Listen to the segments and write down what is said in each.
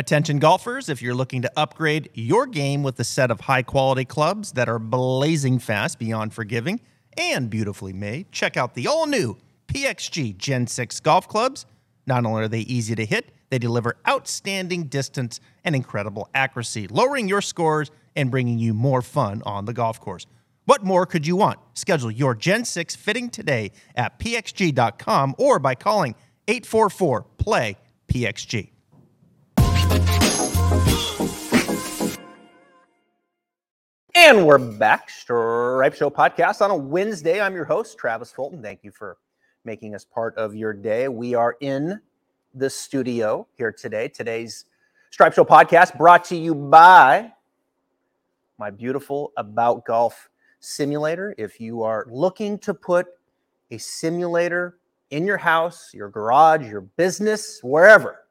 Attention golfers, if you're looking to upgrade your game with a set of high quality clubs that are blazing fast, beyond forgiving, and beautifully made, check out the all new PXG Gen 6 golf clubs. Not only are they easy to hit, they deliver outstanding distance and incredible accuracy, lowering your scores and bringing you more fun on the golf course. What more could you want? Schedule your Gen 6 fitting today at pxg.com or by calling 844 PLAY PXG. And we're back, Stripe Show podcast on a Wednesday. I'm your host, Travis Fulton. Thank you for making us part of your day. We are in the studio here today. Today's Stripe Show podcast brought to you by my beautiful About Golf simulator. If you are looking to put a simulator in your house, your garage, your business, wherever,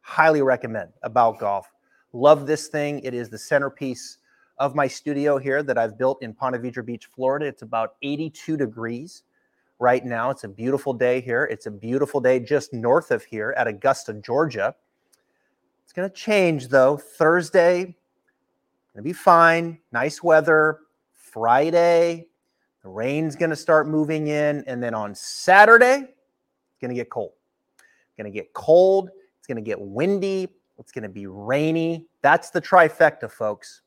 highly recommend About Golf. Love this thing. It is the centerpiece of my studio here that I've built in Ponte Vedra Beach, Florida. It's about 82 degrees right now. It's a beautiful day here. It's a beautiful day just north of here at Augusta, Georgia. It's going to change though. Thursday, going to be fine. Nice weather. Friday, the rain's going to start moving in. And then on Saturday, it's going to get cold. It's going to get cold. It's going to get windy. It's going to be rainy. That's the trifecta, folks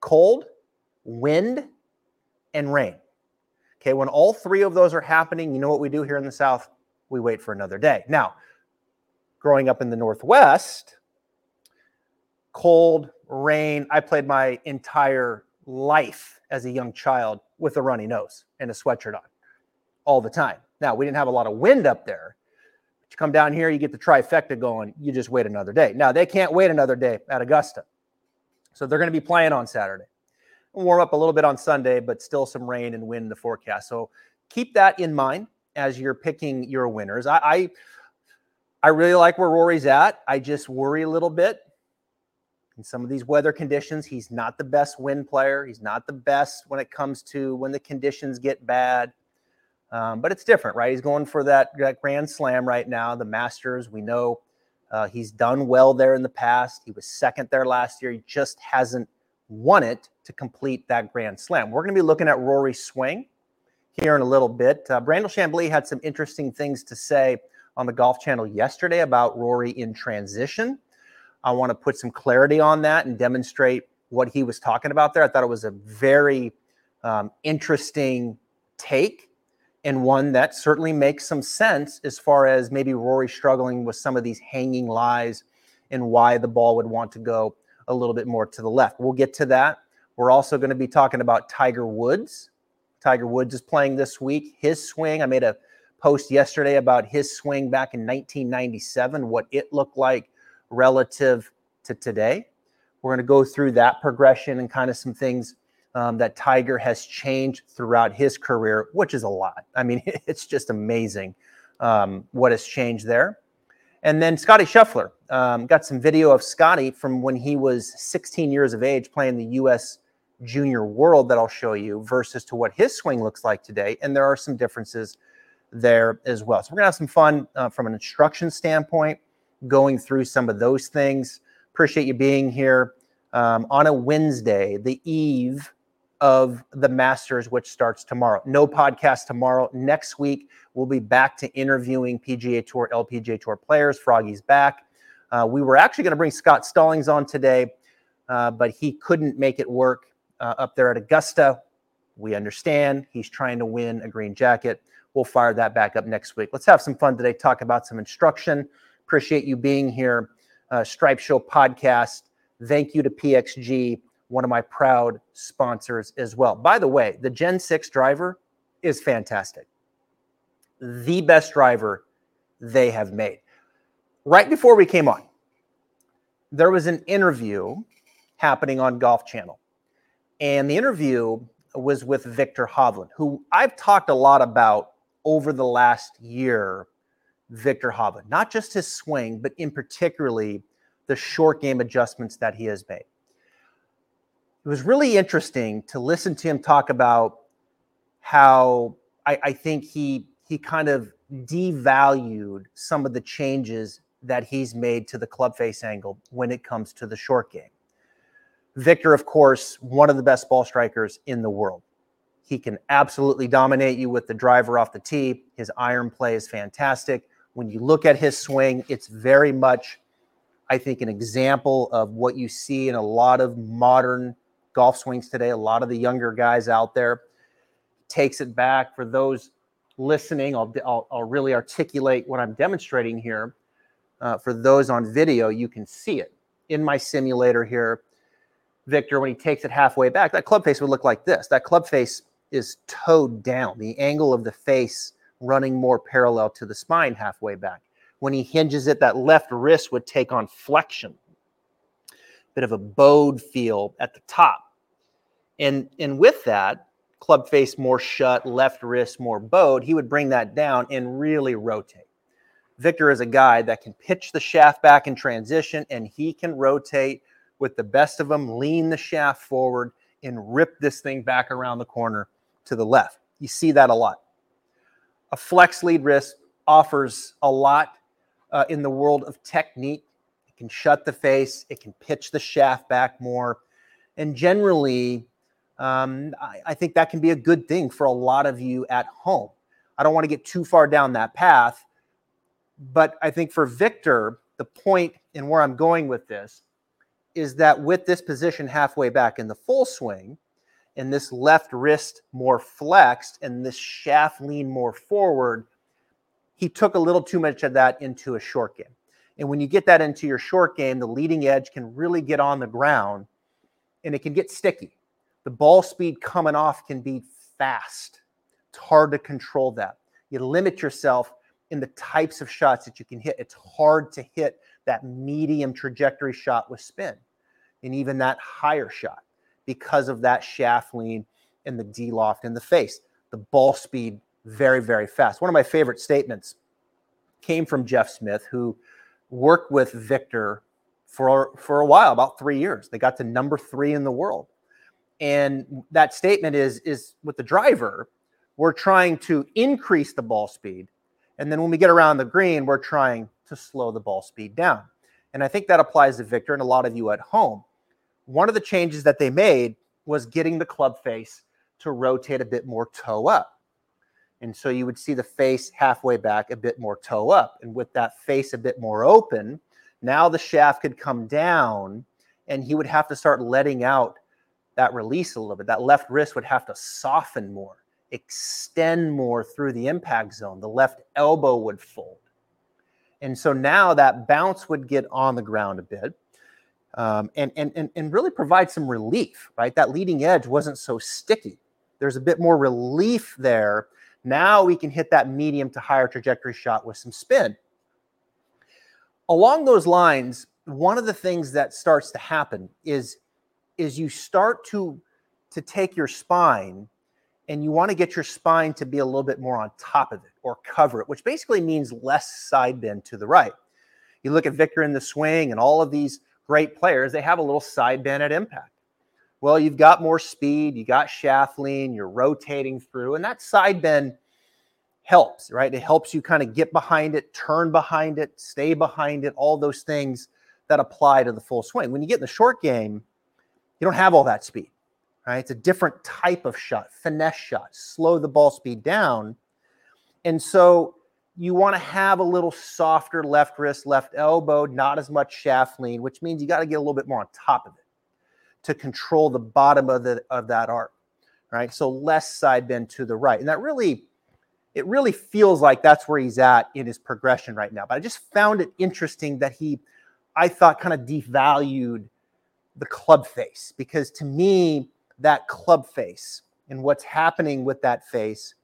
cold, wind, and rain. Okay, when all three of those are happening, you know what we do here in the South? We wait for another day. Now, growing up in the Northwest, cold, rain, I played my entire life as a young child with a runny nose and a sweatshirt on all the time. Now, we didn't have a lot of wind up there. But you come down here, you get the trifecta going, you just wait another day. Now, they can't wait another day at Augusta. So they're going to be playing on Saturday. Warm up a little bit on Sunday, but still some rain and wind in the forecast. So keep that in mind as you're picking your winners. I, I, I really like where Rory's at. I just worry a little bit in some of these weather conditions. He's not the best wind player. He's not the best when it comes to when the conditions get bad. Um, but it's different, right? He's going for that, that Grand Slam right now, the Masters. We know uh, he's done well there in the past. He was second there last year. He just hasn't won it to complete that Grand Slam. We're going to be looking at Rory's swing here in a little bit. Uh, Brandel Chamblee had some interesting things to say on the Golf Channel yesterday about Rory in transition. I want to put some clarity on that and demonstrate what he was talking about there. I thought it was a very um, interesting take and one that certainly makes some sense as far as maybe Rory struggling with some of these hanging lies and why the ball would want to go a little bit more to the left. We'll get to that. We're also going to be talking about Tiger Woods. Tiger Woods is playing this week. His swing, I made a post yesterday about his swing back in 1997, what it looked like relative to today. We're going to go through that progression and kind of some things um, that Tiger has changed throughout his career, which is a lot. I mean, it's just amazing um, what has changed there. And then Scottie Scheffler um, got some video of Scottie from when he was 16 years of age playing the U.S. Junior World that I'll show you versus to what his swing looks like today. And there are some differences there as well. So we're gonna have some fun uh, from an instruction standpoint, going through some of those things. Appreciate you being here um, on a Wednesday, the eve of the Masters, which starts tomorrow. No podcast tomorrow. Next week, we'll be back to interviewing PGA Tour, LPGA Tour players. Froggy's back. Uh, we were actually going to bring Scott Stallings on today, uh, but he couldn't make it work uh, up there at Augusta. We understand he's trying to win a green jacket. We'll fire that back up next week. Let's have some fun today, talk about some instruction. Appreciate you being here. Uh, Stripe Show podcast. Thank you to PXG one of my proud sponsors as well. By the way, the Gen 6 driver is fantastic. The best driver they have made. Right before we came on, there was an interview happening on Golf Channel. And the interview was with Viktor Hovland, who I've talked a lot about over the last year. Viktor Hovland, not just his swing, but in particularly the short game adjustments that he has made it was really interesting to listen to him talk about how I, I think he he kind of devalued some of the changes that he's made to the club face angle when it comes to the short game. Viktor, of course, one of the best ball strikers in the world. He can absolutely dominate you with the driver off the tee. His iron play is fantastic. When you look at his swing, it's very much, I think, an example of what you see in a lot of modern golf swings today. A lot of the younger guys out there takes it back. For those listening, I'll, I'll, I'll really articulate what I'm demonstrating here. Uh, for those on video, you can see it in my simulator here. Viktor, when he takes it halfway back, that club face would look like this. That club face is toed down, the angle of the face running more parallel to the spine halfway back. When he hinges it, that left wrist would take on flexion, bit of a bowed feel at the top. And, and with that, club face more shut, left wrist more bowed, he would bring that down and really rotate. Viktor is a guy that can pitch the shaft back in transition and he can rotate with the best of them, lean the shaft forward and rip this thing back around the corner to the left. You see that a lot. A flex lead wrist offers a lot uh, in the world of technique. Can shut the face, it can pitch the shaft back more. And generally, um, I, I think that can be a good thing for a lot of you at home. I don't want to get too far down that path, but I think for Viktor, the point and where I'm going with this is that with this position halfway back in the full swing, and this left wrist more flexed and this shaft lean more forward, he took a little too much of that into a short game. And when you get that into your short game, the leading edge can really get on the ground and it can get sticky the ball speed coming off can be fast. It's hard to control that. You limit yourself in the types of shots that you can hit. It's hard to hit that medium trajectory shot with spin and even that higher shot because of that shaft lean and the D loft in the face. The ball speed very, very fast. One of my favorite statements came from Jeff Smith, who worked with Viktor for, for a while, about three years. They got to number three in the world. And that statement is is with the driver, we're trying to increase the ball speed. And then when we get around the green, we're trying to slow the ball speed down. And I think that applies to Viktor and a lot of you at home. One of the changes that they made was getting the club face to rotate a bit more toe up. And so you would see the face halfway back, a bit more toe up. And with that face a bit more open, now the shaft could come down and he would have to start letting out that release a little bit. That left wrist would have to soften more, extend more through the impact zone. The left elbow would fold. And so now that bounce would get on the ground a bit um, and, and, and, and really provide some relief, right? That leading edge wasn't so sticky. There's a bit more relief there. Now we can hit that medium to higher trajectory shot with some spin. Along those lines, one of the things that starts to happen is is you start to to take your spine and you want to get your spine to be a little bit more on top of it or cover it, which basically means less side bend to the right. You look at Victor in the swing and all of these great players, they have a little side bend at impact. Well, you've got more speed, you got shaft lean, you're rotating through, and that side bend helps, right? It helps you kind of get behind it, turn behind it, stay behind it, all those things that apply to the full swing. When you get in the short game, you don't have all that speed, right? It's a different type of shot, finesse shot, slow the ball speed down. And so you want to have a little softer left wrist, left elbow, not as much shaft lean, which means you got to get a little bit more on top of it to control the bottom of the of that arc, right? So less side bend to the right. And that really it really feels like that's where he's at in his progression right now. But I just found it interesting that he I thought kind of devalued the club face because to me that club face and what's happening with that face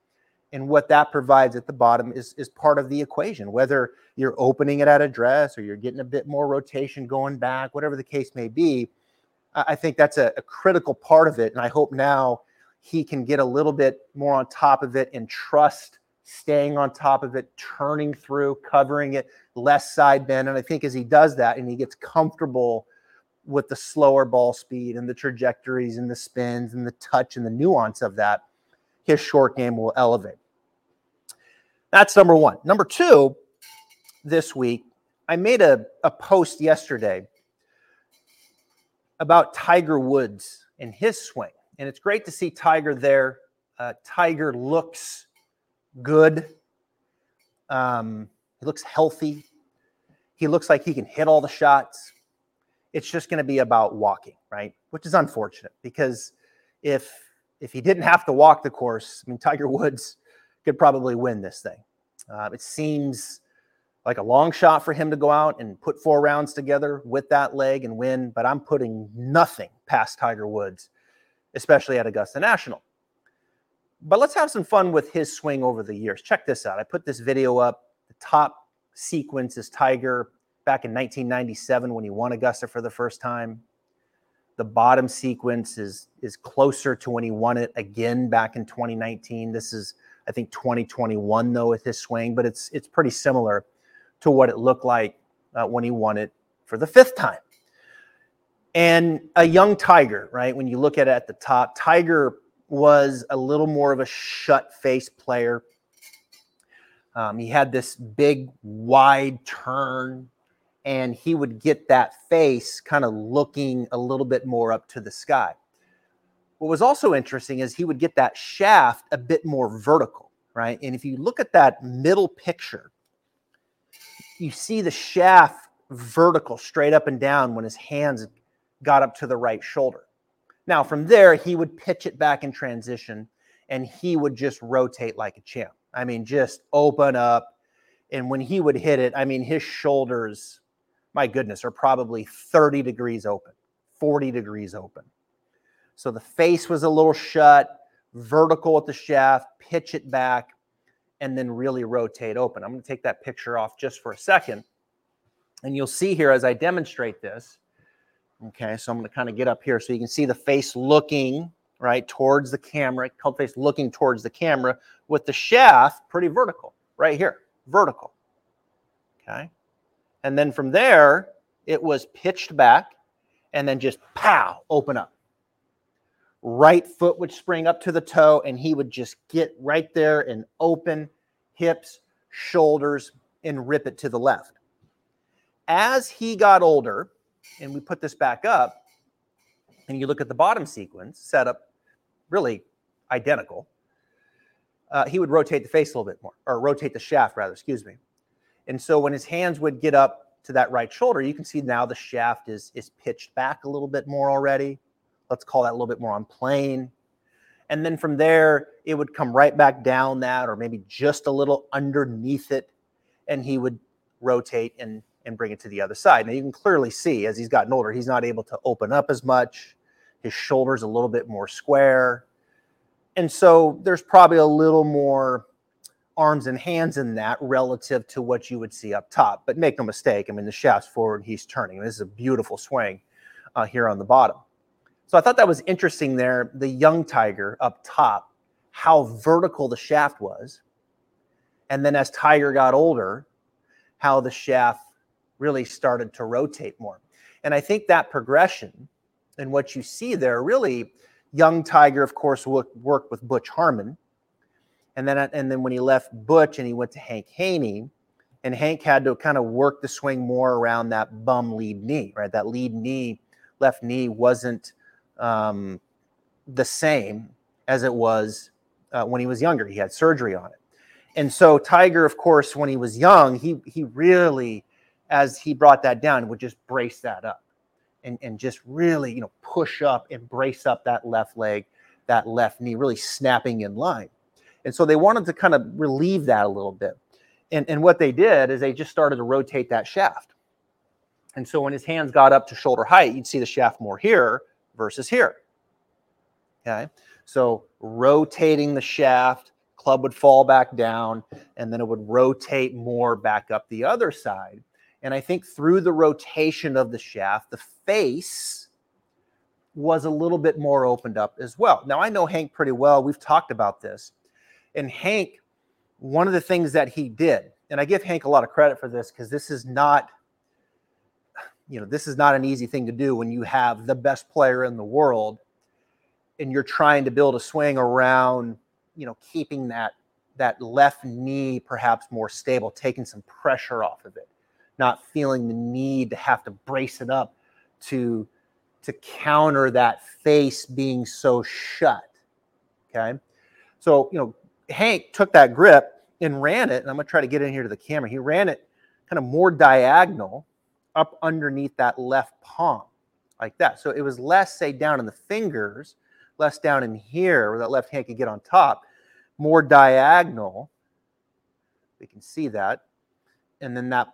and what that provides at the bottom is, is part of the equation whether you're opening it at address or you're getting a bit more rotation going back whatever the case may be i think that's a, a critical part of it and i hope now he can get a little bit more on top of it and trust staying on top of it turning through covering it less side bend and i think as he does that and he gets comfortable with the slower ball speed and the trajectories and the spins and the touch and the nuance of that, his short game will elevate. That's number one. Number two, this week, I made a, a post yesterday about Tiger Woods and his swing. And it's great to see Tiger there. Uh, Tiger looks good. Um, he looks healthy. He looks like he can hit all the shots. It's just going to be about walking, right? Which is unfortunate because if if he didn't have to walk the course, I mean, Tiger Woods could probably win this thing. Uh, it seems like a long shot for him to go out and put four rounds together with that leg and win, but I'm putting nothing past Tiger Woods, especially at Augusta National. But let's have some fun with his swing over the years. Check this out. I put this video up. The top sequence is Tiger back in 1997 when he won Augusta for the first time. The bottom sequence is is closer to when he won it again back in 2019. This is I think 2021 though with his swing, but it's it's pretty similar to what it looked like uh, when he won it for the fifth time. And a young Tiger, right? When you look at it at the top, Tiger was a little more of a shut face player. Um, he had this big, wide turn, and he would get that face kind of looking a little bit more up to the sky. What was also interesting is he would get that shaft a bit more vertical, right? And if you look at that middle picture, you see the shaft vertical straight up and down when his hands got up to the right shoulder. Now, from there, he would pitch it back in transition and he would just rotate like a champ. I mean, just open up. And when he would hit it, I mean, his shoulders, my goodness, are probably 30 degrees open, 40 degrees open. So the face was a little shut, vertical at the shaft, pitch it back and then really rotate open. I'm going to take that picture off just for a second. And you'll see here as I demonstrate this. Okay, so I'm going to kind of get up here so you can see the face looking right towards the camera, cult face looking towards the camera with the shaft pretty vertical right here, vertical. Okay, and then from there, it was pitched back and then just pow, open up right foot would spring up to the toe and he would just get right there and open hips, shoulders, and rip it to the left. As he got older, and we put this back up, and you look at the bottom sequence, setup really identical, uh, he would rotate the face a little bit more, or rotate the shaft rather, excuse me. And so when his hands would get up to that right shoulder, you can see now the shaft is, is pitched back a little bit more already let's call that a little bit more on plane. And then from there, it would come right back down that, or maybe just a little underneath it, and he would rotate and and bring it to the other side. Now you can clearly see as he's gotten older, he's not able to open up as much. His shoulders a little bit more square, and so there's probably a little more arms and hands in that relative to what you would see up top. But make no mistake, I mean the shaft's forward, he's turning. This is a beautiful swing uh, here on the bottom. So I thought that was interesting there, the young Tiger up top, how vertical the shaft was. And then as Tiger got older, how the shaft really started to rotate more. And I think that progression and what you see there really young Tiger, of course, worked with Butch Harmon. And then, uh, and then when he left Butch and he went to Hank Haney, and Hank had to kind of work the swing more around that bum lead knee, right? That lead knee, left knee wasn't um, the same as it was uh, when he was younger. He had surgery on it. And so Tiger, of course, when he was young, he he really, as he brought that down, would just brace that up and, and just really, you know, push up and brace up that left leg, that left knee, really snapping in line. And so they wanted to kind of relieve that a little bit. And, and what they did is they just started to rotate that shaft. And so when his hands got up to shoulder height, you'd see the shaft more here versus here. Okay. So rotating the shaft, club would fall back down, and then it would rotate more back up the other side. And I think through the rotation of the shaft, the face was a little bit more opened up as well. Now, I know Hank pretty well. We've talked about this. And Hank, one of the things that he did, and I give Hank a lot of credit for this because this is not you know, this is not an easy thing to do when you have the best player in the world and you're trying to build a swing around, you know, keeping that that left knee perhaps more stable, taking some pressure off of it. not feeling the need to have to brace it up to to counter that face being so shut. Okay. So, you know, Hank took that grip and ran it, and I'm going to try to get in here to the camera. He ran it kind of more diagonal up underneath that left palm, like that. So it was less, say, down in the fingers, less down in here where that left hand could get on top, more diagonal. We can see that. And then that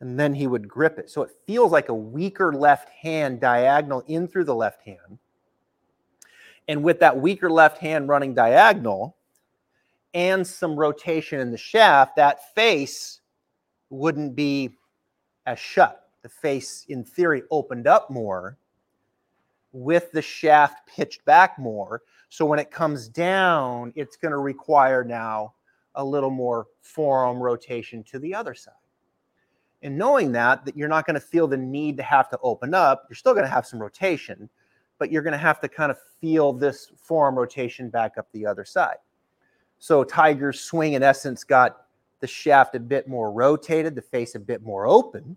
and then he would grip it. So it feels like a weaker left hand diagonal in through the left hand. And with that weaker left hand running diagonal and some rotation in the shaft, that face wouldn't be as shut. The face, in theory, opened up more with the shaft pitched back more. So when it comes down, it's going to require now a little more forearm rotation to the other side and knowing that that you're not going to feel the need to have to open up you're still going to have some rotation but you're going to have to kind of feel this forearm rotation back up the other side so tiger's swing in essence got the shaft a bit more rotated the face a bit more open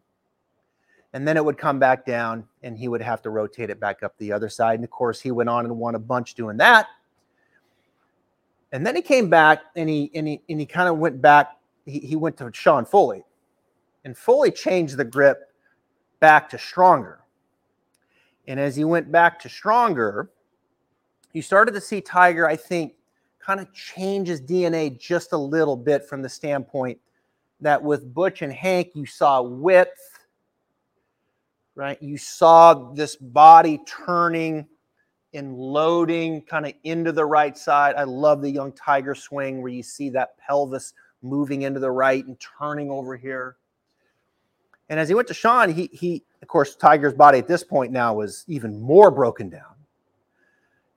and then it would come back down and he would have to rotate it back up the other side. And of course he went on and won a bunch doing that. And then he came back and he and he, and he kind of went back. He, he went to sean foley. And Foley changed the grip back to stronger. And as he went back to stronger, you started to see Tiger, I think, kind of changes DNA just a little bit from the standpoint that with Butch and Hank, you saw width, right? You saw this body turning and loading kind of into the right side. I love the young Tiger swing where you see that pelvis moving into the right and turning over here. And as he went to Sean, he he of course Tiger's body at this point now was even more broken down.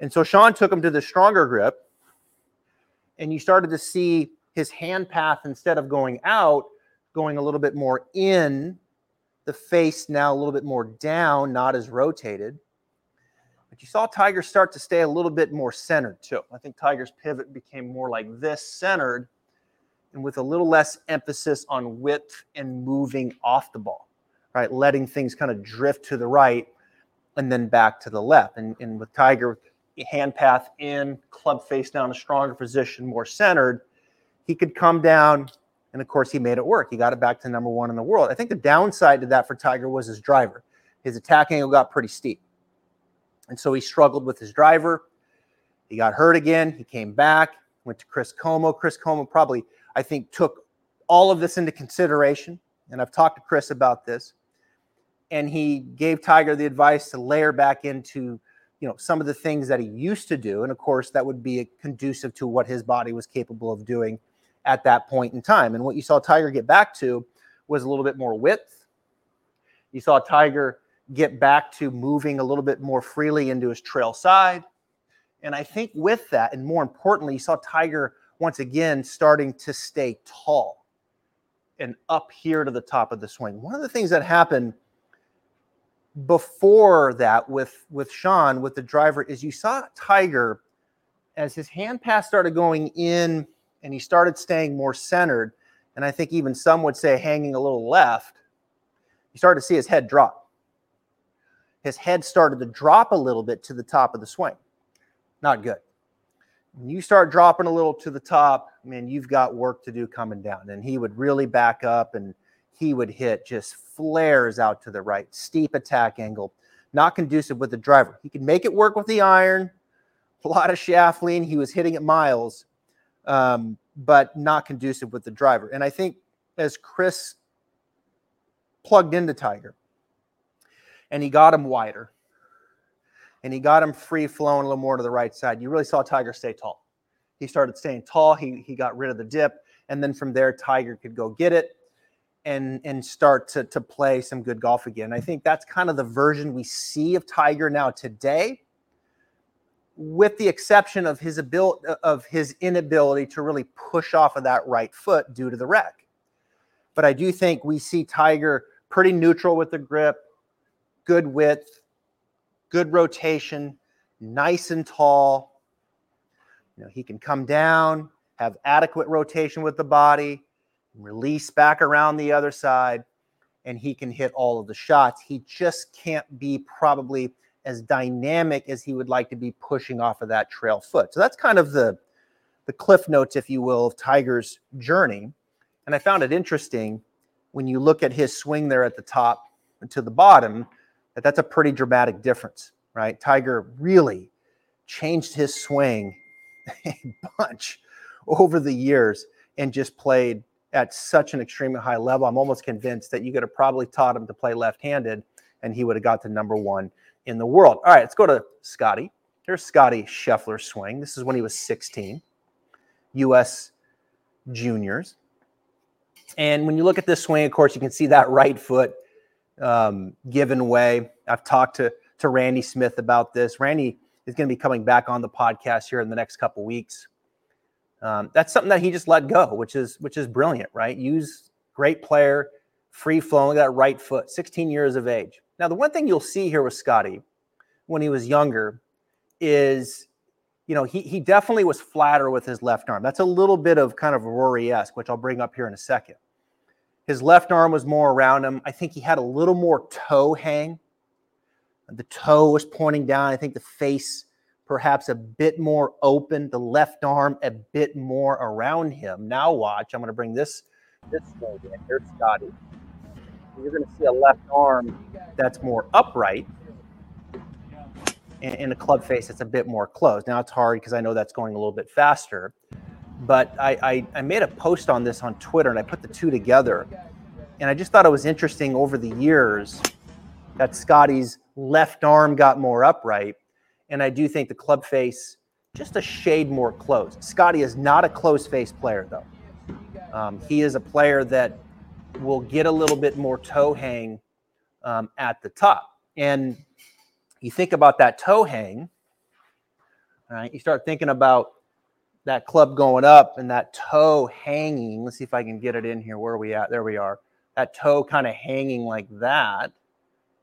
And so Sean took him to the stronger grip, and you started to see his hand path instead of going out, going a little bit more in, the face now a little bit more down, not as rotated. But you saw Tiger start to stay a little bit more centered too. I think Tiger's pivot became more like this centered and with a little less emphasis on width and moving off the ball, right? Letting things kind of drift to the right and then back to the left. And, and with Tiger, hand path in, club face down, a stronger position, more centered, he could come down. And of course, he made it work. He got it back to number one in the world. I think the downside to that for Tiger was his driver. His attack angle got pretty steep. And so he struggled with his driver. He got hurt again. He came back, went to Chris Como. Chris Como probably I think, took all of this into consideration. And I've talked to Chris about this. And he gave Tiger the advice to layer back into, you know, some of the things that he used to do. And of course, that would be conducive to what his body was capable of doing at that point in time. And what you saw Tiger get back to was a little bit more width. You saw Tiger get back to moving a little bit more freely into his trail side. And I think with that, and more importantly, you saw Tiger once again starting to stay tall and up here to the top of the swing. One of the things that happened before that with with Sean with the driver is you saw Tiger as his hand path started going in and he started staying more centered and I think even some would say hanging a little left. You started to see his head drop. His head started to drop a little bit to the top of the swing. Not good when you start dropping a little to the top, man, you've got work to do coming down. And he would really back up and he would hit just flares out to the right, steep attack angle, not conducive with the driver. He could make it work with the iron, a lot of shaft lean. He was hitting it miles, um, but not conducive with the driver. And I think as Chris plugged into Tiger and he got him wider, and he got him free flowing a little more to the right side. You really saw Tiger stay tall. He started staying tall. He, he got rid of the dip. And then from there, Tiger could go get it and, and start to, to play some good golf again. I think that's kind of the version we see of Tiger now today, with the exception of his ability of his inability to really push off of that right foot due to the wreck. But I do think we see Tiger pretty neutral with the grip, good width, good rotation, nice and tall. You know, he can come down, have adequate rotation with the body, release back around the other side. and he can hit all of the shots. He just can't be probably as dynamic as he would like to be pushing off of that trail foot. So that's kind of the the cliff notes, if you will, of Tiger's journey. And I found it interesting when you look at his swing there at the top and to the bottom, that that's a pretty dramatic difference, right? Tiger really changed his swing a bunch over the years and just played at such an extremely high level. I'm almost convinced that you could have probably taught him to play left-handed and he would have got to number one in the world. All right, let's go to Scottie. Here's Scottie Scheffler's swing. This is when he was 16, U.S. juniors. And when you look at this swing, of course, you can see that right foot um, given way. I've talked to, to Randy Smith about this. Randy is going to be coming back on the podcast here in the next couple weeks. Um, that's something that he just let go, which is which is brilliant, right? Use great player, free flowing, that right foot, 16 years of age. Now, the one thing you'll see here with Scottie when he was younger is, you know, he, he definitely was flatter with his left arm. That's a little bit of kind of Rory esque, which I'll bring up here in a second. His left arm was more around him. I think he had a little more toe hang. The toe was pointing down. I think the face perhaps a bit more open, the left arm a bit more around him. Now watch, I'm going to bring this this way in. Here's Scottie you're going to see a left arm that's more upright and, and a club face that's a bit more closed. Now it's hard because I know that's going a little bit faster. But I, I, I made a post on this on Twitter and I put the two together. And I just thought it was interesting over the years that Scottie's left arm got more upright. And I do think the club face just a shade more closed. Scottie is not a close face player, though. Um, he is a player that will get a little bit more toe hang um, at the top. And you think about that toe hang, right? You start thinking about that club going up and that toe hanging. Let's see if I can get it in here. Where are we at? There we are. That toe kind of hanging like that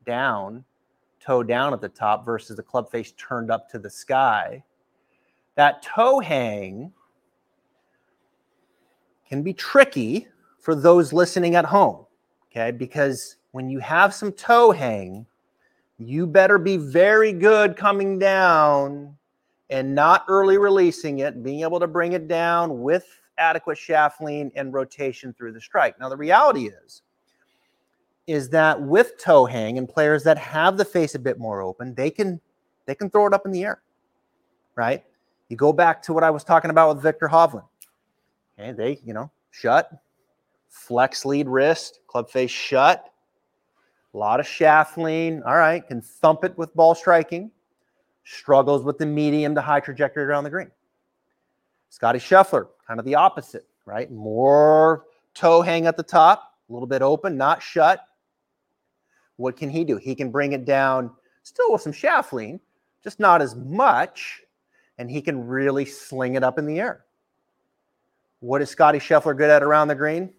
down, toe down at the top versus the club face turned up to the sky. That toe hang can be tricky for those listening at home, okay? Because when you have some toe hang, you better be very good coming down and not early releasing it, being able to bring it down with adequate shaft lean and rotation through the strike. Now, the reality is, is that with toe hang and players that have the face a bit more open, they can they can throw it up in the air, right? You go back to what I was talking about with Viktor Hovland. Okay, they you know shut, flex lead wrist, club face shut, a lot of shaft lean. All right, can thump it with ball striking, struggles with the medium to high trajectory around the green. Scottie Scheffler, kind of the opposite, right? More toe hang at the top, a little bit open, not shut. What can he do? He can bring it down still with some shaft lean, just not as much, and he can really sling it up in the air. What is Scottie Scheffler good at around the green?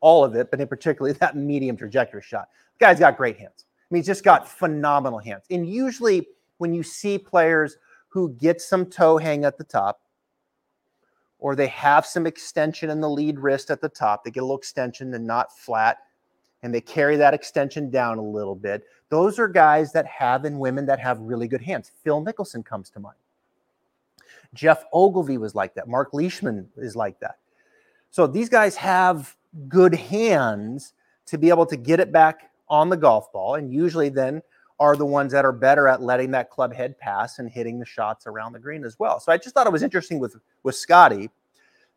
all of it, but in particularly that medium trajectory shot. The guy's got great hands. I mean, he's just got phenomenal hands. And usually, when you see players who get some toe hang at the top, or they have some extension in the lead wrist at the top, they get a little extension and not flat, and they carry that extension down a little bit. Those are guys that have and women that have really good hands. Phil Mickelson comes to mind. Geoff Ogilvy was like that. Mark Leishman is like that. So these guys have good hands to be able to get it back on the golf ball, and usually then are the ones that are better at letting that club head pass and hitting the shots around the green as well. So I just thought it was interesting with with Scottie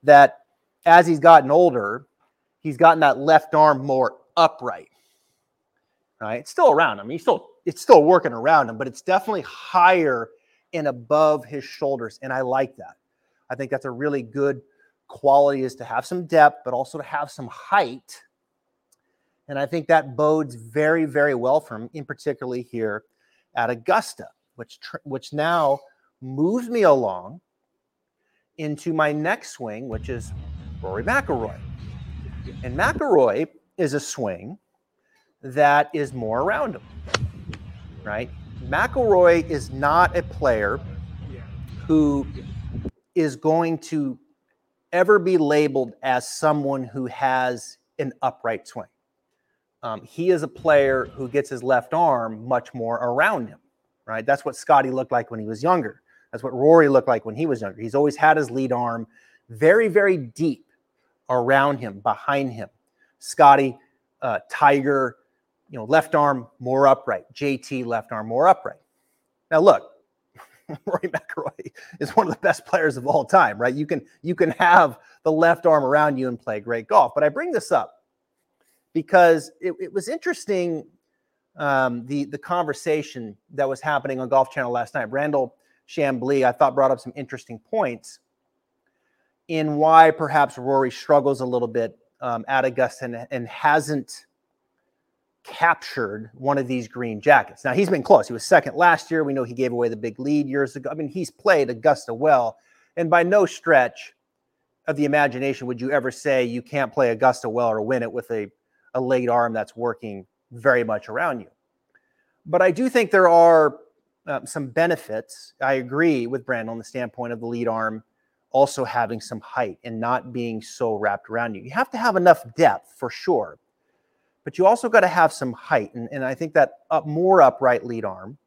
that as he's gotten older, he's gotten that left arm more upright. Right? It's still around him. He's still it's still working around him, but it's definitely higher and above his shoulders. And I like that. I think that's a really good quality is to have some depth, but also to have some height. And I think that bodes very, very well for him, in particularly here at Augusta, which tr- which now moves me along into my next swing, which is Rory McIlroy. And McIlroy is a swing that is more around him, right? McIlroy is not a player who is going to ever be labeled as someone who has an upright swing. um, he is a player who gets his left arm much more around him, right? That's what Scottie looked like when he was younger. That's what Rory looked like when he was younger. He's always had his lead arm very, very deep around him, behind him. Scottie, uh, Tiger, you know, left arm more upright. JT, left arm more upright. Now, look, Rory McIlroy is one of the best players of all time, right? You can you can have the left arm around you and play great golf. But I bring this up because it, it was interesting um, the the conversation that was happening on Golf Channel last night. Brandel Chamblee, I thought, brought up some interesting points in why perhaps Rory struggles a little bit um, at Augusta and, and hasn't captured one of these green jackets. Now he's been close. He was second last year. We know he gave away the big lead years ago. I mean, he's played Augusta well, and by no stretch of the imagination would you ever say you can't play Augusta well or win it with a a late arm that's working very much around you. But I do think there are uh, some benefits. I agree with Brandel on the standpoint of the lead arm also having some height and not being so wrapped around you. You have to have enough depth for sure, but you also got to have some height. And, and I think that up, more upright lead arm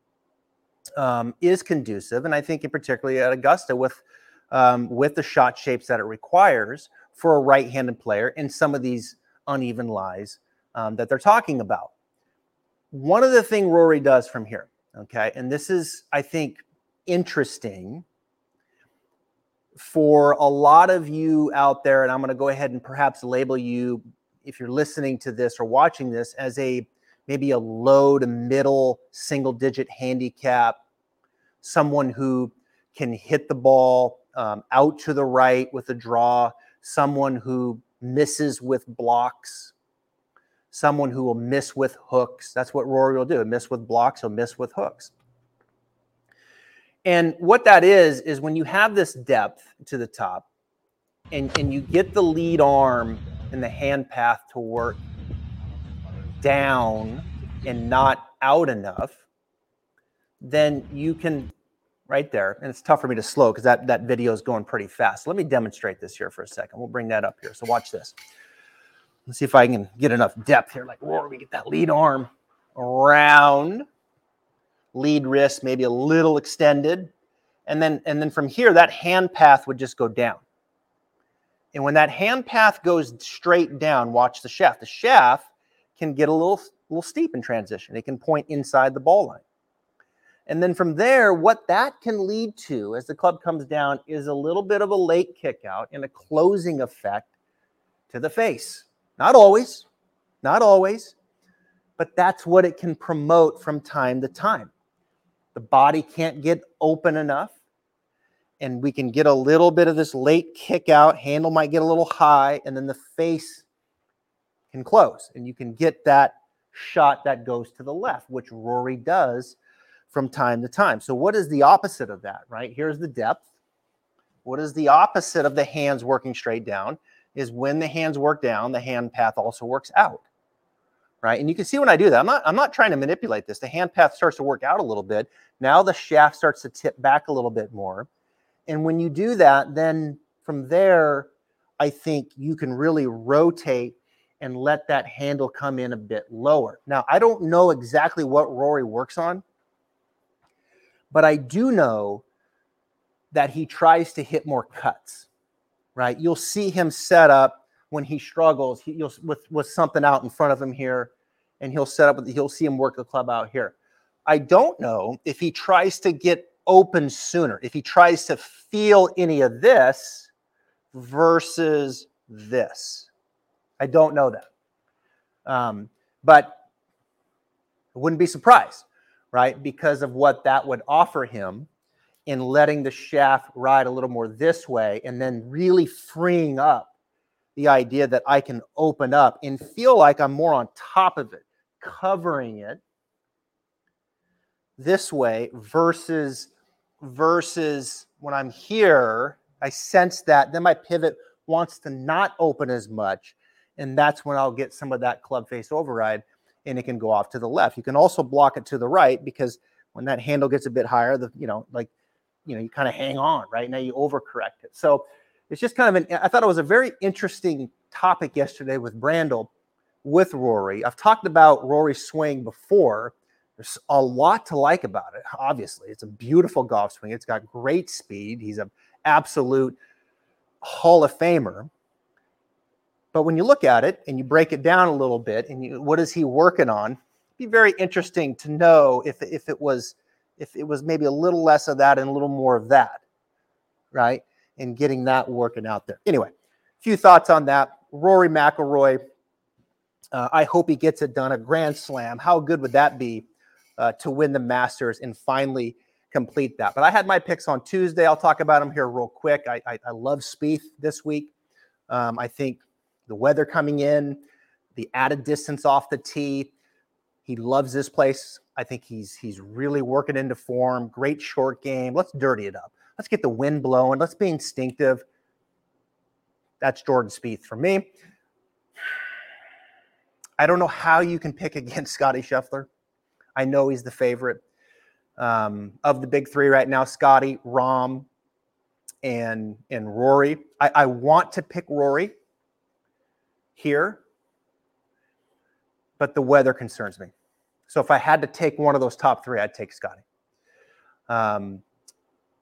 um, is conducive. And I think, in particularly at Augusta, with um, with the shot shapes that it requires for a right-handed player in some of these uneven lies um, that they're talking about. One of the thing Rory does from here, okay, and this is, I think, interesting for a lot of you out there, and I'm going to go ahead and perhaps label you, if you're listening to this or watching this, as a maybe a low to middle single digit handicap, someone who can hit the ball um, out to the right with a draw, someone who misses with blocks, someone who will miss with hooks. That's what Rory will do. miss with blocks, he'll miss with hooks. And what that is, is when you have this depth to the top and, and you get the lead arm and the hand path to work down and not out enough, then you can right there. And it's tough for me to slow because that, that video is going pretty fast. Let me demonstrate this here for a second. We'll bring that up here. So watch this. Let's see if I can get enough depth here. Like, where we get that lead arm around, lead wrist maybe a little extended. And then, and then from here, that hand path would just go down. And when that hand path goes straight down, watch the shaft. The shaft can get a little, little steep in transition. It can point inside the ball line. And then from there, what that can lead to as the club comes down is a little bit of a late kick out and a closing effect to the face. Not always, not always, but that's what it can promote from time to time. The body can't get open enough, and we can get a little bit of this late kick out. Handle might get a little high, and then the face can close, and you can get that shot that goes to the left, which Rory does from time to time. So, what is the opposite of that, right? Here's the depth. What is the opposite of the hands working straight down? Is when the hands work down, the hand path also works out, right? And you can see when I do that, I'm not, I'm not trying to manipulate this. The hand path starts to work out a little bit. Now the shaft starts to tip back a little bit more. And when you do that, then from there, I think you can really rotate and let that handle come in a bit lower. Now, I don't know exactly what Rory works on. But I do know that he tries to hit more cuts, right? You'll see him set up when he struggles he, with, with something out in front of him here, and he'll set up, with he'll see him work the club out here. I don't know if he tries to get open sooner, if he tries to feel any of this versus this. I don't know that. Um, but I wouldn't be surprised right? Because of what that would offer him in letting the shaft ride a little more this way and then really freeing up the idea that I can open up and feel like I'm more on top of it, covering it this way versus versus when I'm here, I sense that then my pivot wants to not open as much. And that's when I'll get some of that club face override and it can go off to the left. You can also block it to the right because when that handle gets a bit higher, the you know, like you know, you kind of hang on, right? Now you overcorrect it. So it's just kind of an I thought it was a very interesting topic yesterday with Brandel with Rory. I've talked about Rory's swing before. There's a lot to like about it. Obviously, it's a beautiful golf swing. It's got great speed. He's an absolute Hall of Famer. But when you look at it and you break it down a little bit, and you, what is he working on? It'd be very interesting to know if if it was if it was maybe a little less of that and a little more of that, right? And getting that working out there. Anyway, a few thoughts on that. Rory McIlroy. Uh, I hope he gets it done. A Grand Slam. How good would that be uh, to win the Masters and finally complete that? But I had my picks on Tuesday. I'll talk about them here real quick. I, I, I love Spieth this week. Um, I think the weather coming in, the added distance off the tee. He loves this place. I think he's he's really working into form. Great short game. Let's dirty it up. Let's get the wind blowing. Let's be instinctive. That's Jordan Spieth for me. I don't know how you can pick against Scottie Scheffler. I know he's the favorite um, of the big three right now. Scottie, Rahm, and and Rory. I, I want to pick Rory here, but the weather concerns me. So if I had to take one of those top three, I'd take Scottie. Um,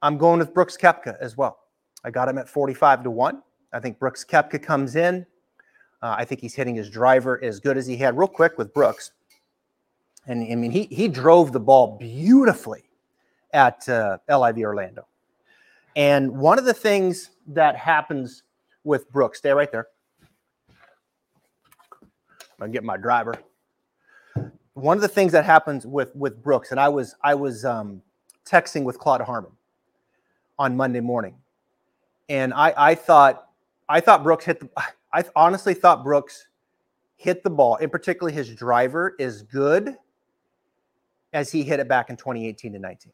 I'm going with Brooks Koepka as well. I got him at 45 to 1. I think Brooks Koepka comes in. Uh, I think he's hitting his driver as good as he had. Real quick with Brooks. And I mean, he, he drove the ball beautifully at uh, LIV Orlando. And one of the things that happens with Brooks, stay right there. I'm get my driver. One of the things that happens with with Brooks, and I was I was um, texting with Claude Harmon on Monday morning, and I I thought I thought Brooks hit the I honestly thought Brooks hit the ball, in particular his driver is good as he hit it back in 2018 to 19.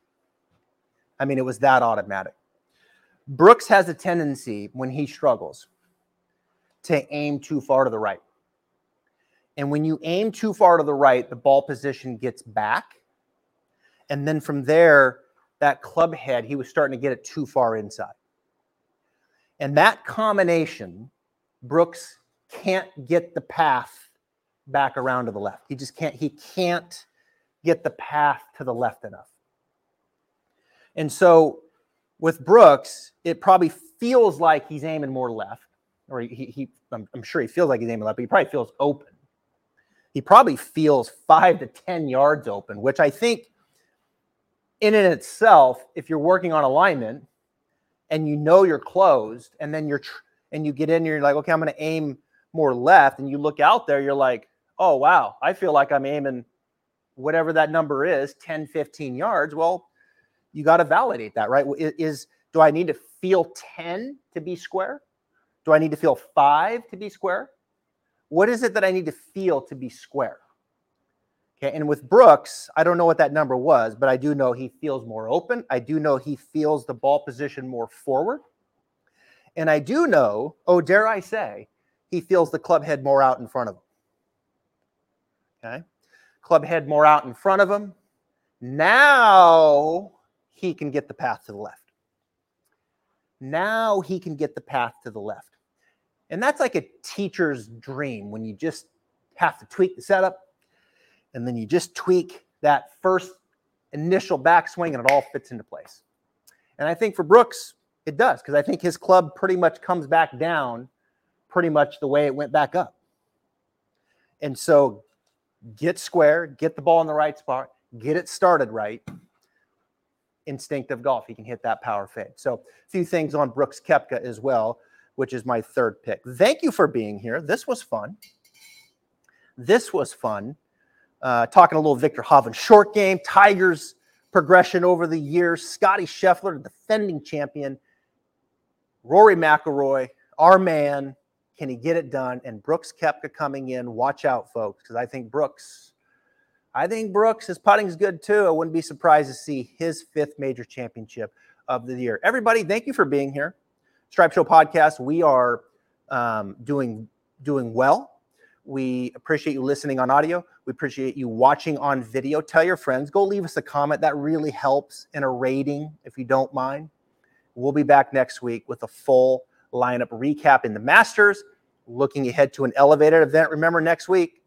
I mean, it was that automatic. Brooks has a tendency when he struggles to aim too far to the right. And when you aim too far to the right, the ball position gets back. And then from there, that club head, he was starting to get it too far inside. And that combination, Brooks can't get the path back around to the left. He just can't, he can't get the path to the left enough. And so with Brooks, it probably feels like he's aiming more left, or he, he I'm, I'm sure he feels like he's aiming left, but he probably feels open he probably feels five to 10 yards open, which I think in and itself, if you're working on alignment and you know you're closed and then you're, tr- and you get in you're like, okay, I'm going to aim more left. And you look out there, you're like, oh, wow, I feel like I'm aiming whatever that number is 10, 15 yards. Well, you got to validate that, right? Is, is do I need to feel 10 to be square? Do I need to feel five to be square? What is it that I need to feel to be square? Okay, and with Brooks, I don't know what that number was, but I do know he feels more open. I do know he feels the ball position more forward. And I do know, oh, dare I say, he feels the club head more out in front of him. Okay, club head more out in front of him. Now he can get the path to the left. Now he can get the path to the left. And that's like a teacher's dream when you just have to tweak the setup and then you just tweak that first initial backswing and it all fits into place. And I think for Brooks, it does because I think his club pretty much comes back down pretty much the way it went back up. And so get square, get the ball in the right spot, get it started right. Instinctive golf. He can hit that power fade. So a few things on Brooks Koepka as well which is my third pick. Thank you for being here. This was fun. This was fun. Uh, talking a little Viktor Hovland short game, Tigers progression over the years, Scottie Scheffler, defending champion, Rory McIlroy, our man. Can he get it done? And Brooks Koepka coming in. Watch out, folks, because I think Brooks, I think Brooks, his putting's good too. I wouldn't be surprised to see his fifth major championship of the year. Everybody, thank you for being here. Stripe Show podcast. We are um, doing doing well. We appreciate you listening on audio. We appreciate you watching on video. Tell your friends. Go leave us a comment. That really helps in a rating, if you don't mind. We'll be back next week with a full lineup recap in the Masters. Looking ahead to an elevated event. Remember, next week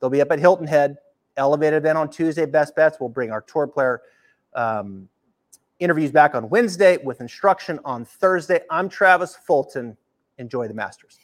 They'll be up at Hilton Head. Elevated event on Tuesday. Best bets. We'll bring our tour player um, interviews back on Wednesday with instruction on Thursday. I'm Travis Fulton. Enjoy the Masters.